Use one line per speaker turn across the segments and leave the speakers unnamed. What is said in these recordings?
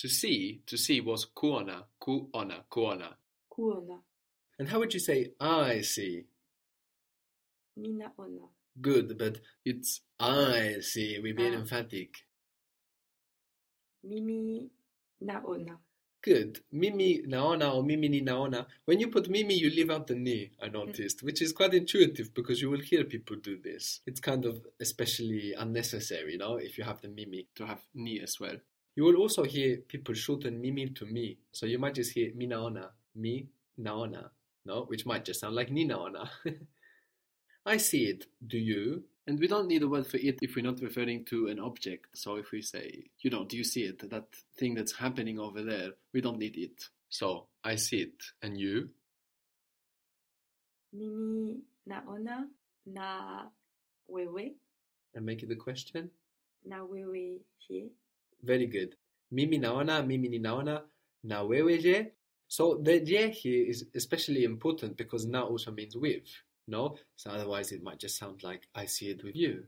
To see, to see was kuona, kuona, kuona.
kuona,
And how would you say I see?
ninaona,
Good, but it's I see. We're being
Ah.
emphatic.
mimi naona,
Good. Mimi naona or mimi ni naona. When you put mimi, you leave out the ni, I noticed, which is quite intuitive because you will hear people do this. It's kind of especially unnecessary, you know, if you have the mimi to have ni as well. You will also hear people shorten mimi to me. So you might just hear mi naona, mi naona, no, which might just sound like ni naona. I see it. Do you? And we don't need a word for it if we're not referring to an object. So if we say, you know, do you see it? That thing that's happening over there, we don't need it. So I see it. And you?
mimi naona na wewe,
And make it a question.
na wewe je,
Very good. Mimi naona, mimi ni naona, na wewe je. So the je here is especially important because na also means with. No? So otherwise it might just sound like I see it with you.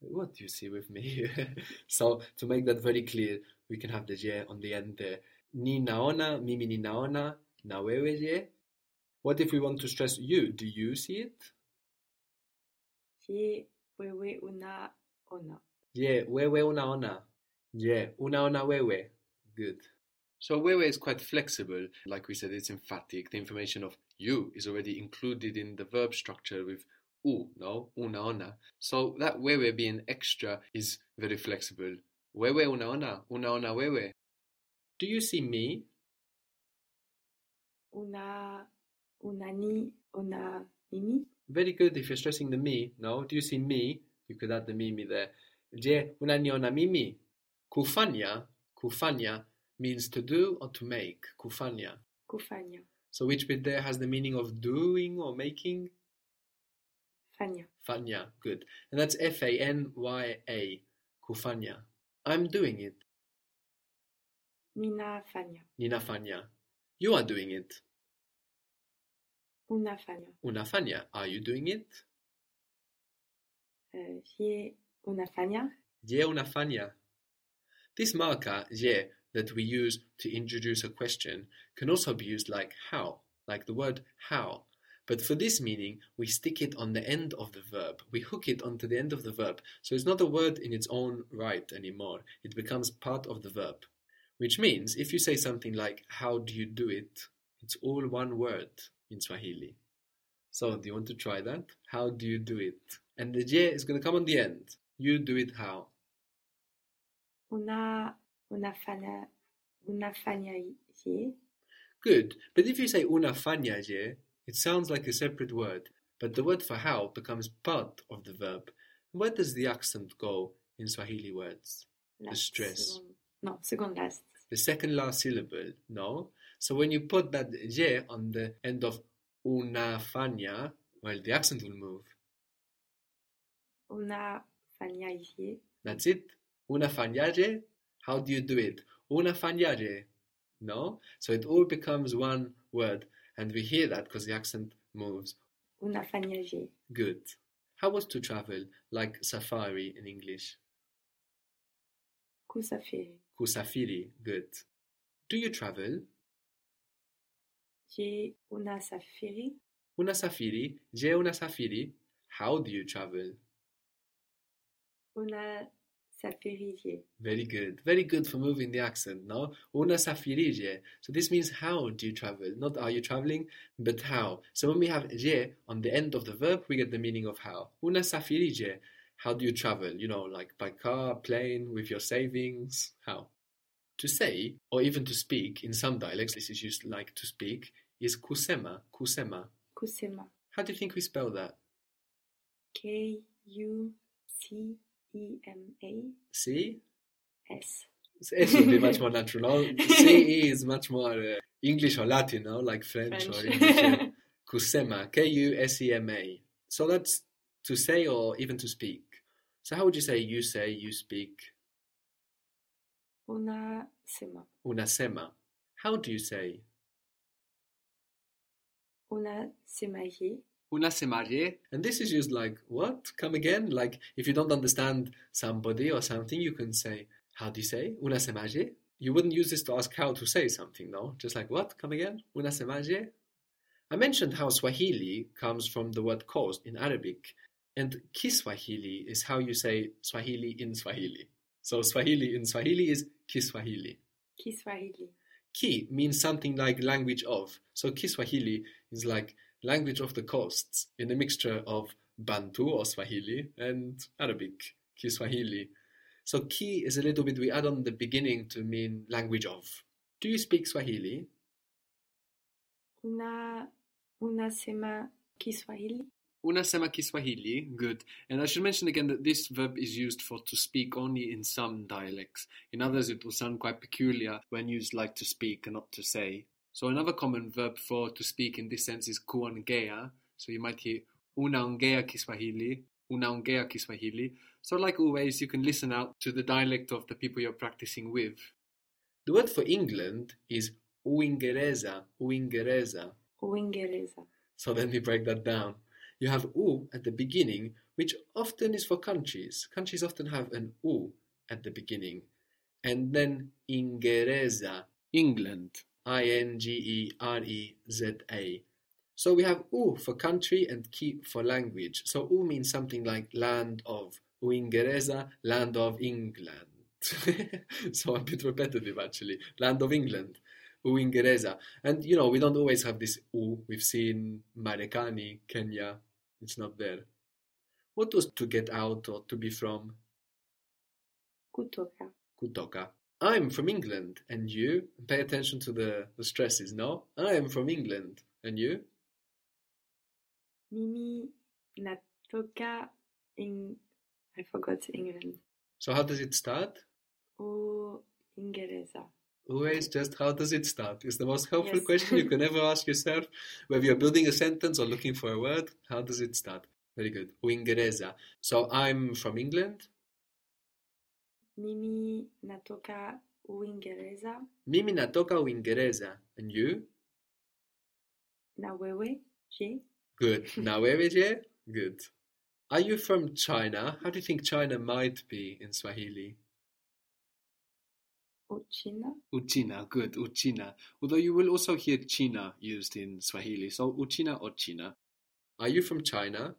What do you see with me? so to make that very clear, we can have the je on the end there. Ni naona, mimi ni naona, na wewe je. What if we want to stress you? Do you see it?
je wewe unaona,
Je, wewe unaona. Je, unaona wewe. Good. So wewe is quite flexible. Like we said, it's emphatic. The information of you is already included in the verb structure with u, no? Unaona. So that wewe being extra is very flexible. Wewe unaona. Unaona wewe. Do you see me?
una, unani, una mimi,
Very good if you're stressing the me, no? Do you see me? You could add the mimi there. Je, unaniona mimi? Kufanya, kufanya means to do or to make. Kufanya.
kufanya,
So which bit there has the meaning of doing or making?
fanya,
Fanya, good. And that's F A N Y A. Kufanya. I'm doing it. Nina Fanya.
ninafanya,
Ninafanya. You are doing it.
unafanya,
Unafanya. Are you doing it?
uh, je unafanya,
Je unafanya. This marker, je, that we use to introduce a question can also be used like how, like the word how. But for this meaning, we stick it on the end of the verb. We hook it onto the end of the verb. So it's not a word in its own right anymore. It becomes part of the verb. Which means if you say something like, How do you do it? It's all one word in Swahili. So do you want to try that? How do you do it? And the je is going to come on the end. You do it how?
Una, unafanya, unafanya je,
Good. But if you say una fanya je, it sounds like a separate word. But the word for how becomes part of the verb. Where does the accent go in Swahili words?
last
stress.
second, no, second last,
The second last syllable, no? So when you put that ye on the end of una fanya, well, the accent will move.
unafanya je,
That's it. Una fanyaje? How do you do it? Una fanyaje? No? So it all becomes one word. And we hear that because the accent moves.
unafanya je,
Good. How was to travel? Like safari in English.
kusafiri,
Kusafiri. Good. Do you travel?
je unasafiri,
Unasafiri. Je unasafiri. How do you travel?
unasafiri je,
Very good. Very good for moving the accent, no? Unasafiri je. So this means how do you travel? Not are you traveling, but how. So when we have je on the end of the verb, we get the meaning of how. Unasafiri je. How do you travel? You know, like by car, plane, with your savings. How? To say, or even to speak, in some dialects, this is used like to speak, is kusema, kusema.
kusema,
How do you think we spell that?
K U C E M A
See?
S,
S would be much more natural. No? CE is much more uh, English or Latin, no? like French, or
French.
English. yeah. Kusema, K U S E M A. So that's to say or even to speak. So how would you say you say, you speak?
Una
sema. Una sema. How do you say?
Unasema je,
Unasemaje. And this is used like, what? Come again? Like, if you don't understand somebody or something, you can say, how do you say? Unasemaje. You wouldn't use this to ask how to say something, no? Just like, what? Come again? Unasemaje? I mentioned how Swahili comes from the word coast in Arabic, and Kiswahili is how you say Swahili in Swahili. So Swahili in Swahili is Kiswahili.
Kiswahili.
Ki means something like language of. So Kiswahili is like language of the coasts in a mixture of Bantu or Swahili and Arabic, Kiswahili. So ki is a little bit we add on the beginning to mean language of. Do you speak Swahili?
Una, unasema Kiswahili?
Unasema Kiswahili, good. And I should mention again that this verb is used for to speak only in some dialects. In others, it will sound quite peculiar when used like to speak and not to say. So another common verb for to speak in this sense is kuongea. So you might hear unaongea Kiswahili, unaongea Kiswahili. So like always, you can listen out to the dialect of the people you're practicing with. The word for England is Uingereza, Uingereza.
Uingereza.
So then we break that down. You have U at the beginning, which often is for countries. Countries often have an U at the beginning. And then Ingereza, England, I N G E R E Z A. So we have U for country and Ki for language. So U means something like land of. Uingereza, land of England. so a bit repetitive actually. Land of England. Uingereza. And you know, we don't always have this U. We've seen Marekani, Kenya. It's not there. What was to get out or to be from?
Kutoka.
Kutoka. I'm from England. And you? Pay attention to the, the stresses, no? I am from England. And you?
Mimi natoka in I forgot England.
So how does it start?
Oh, Uingereza.
Always just how does it start? Is the most helpful
Yes.
question you can ever ask yourself. Whether you're building a sentence or looking for a word, how does it start? Very good. Uingereza. So I'm from England.
Mimi natoka Uingereza.
Mimi natoka Uingereza. And you?
Na wewe? Je?
Good. Na wewe je? Good. Are you from China? How do you think China might be in Swahili?
Uchina?
Uchina, good, Uchina. Although you will also hear China used in Swahili. So Uchina or China. Are you from China?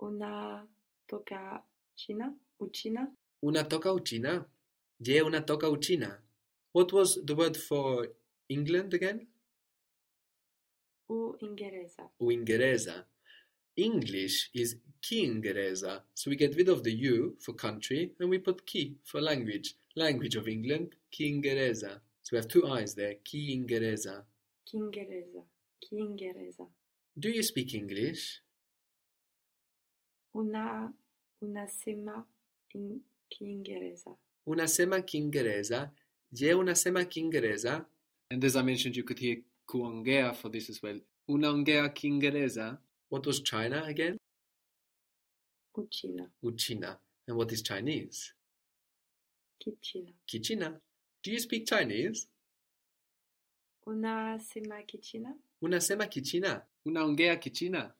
Una toka China? Uchina?
Unatoka Uchina? una toca Uchina? What was the word for England again?
Uingereza.
Uingereza. English is Kiingereza. So we get rid of the U for country and we put Ki for language. Language of England, Kiingereza. So we have two I's there, Kiingereza.
Kiingereza. Kiingereza.
Do you speak English?
Una unasema in Kiingereza.
Unasema Kiingereza. Je, unasema Kiingereza? And as I mentioned, you could hear kuongea for this as well. Unaongea Kiingereza. What was China again?
Uchina.
Uchina. And what is Chinese?
Kichina.
Kichina. Do you speak Chinese?
Unasema Kichina?
Unasema Kichina. Unaongea Kichina.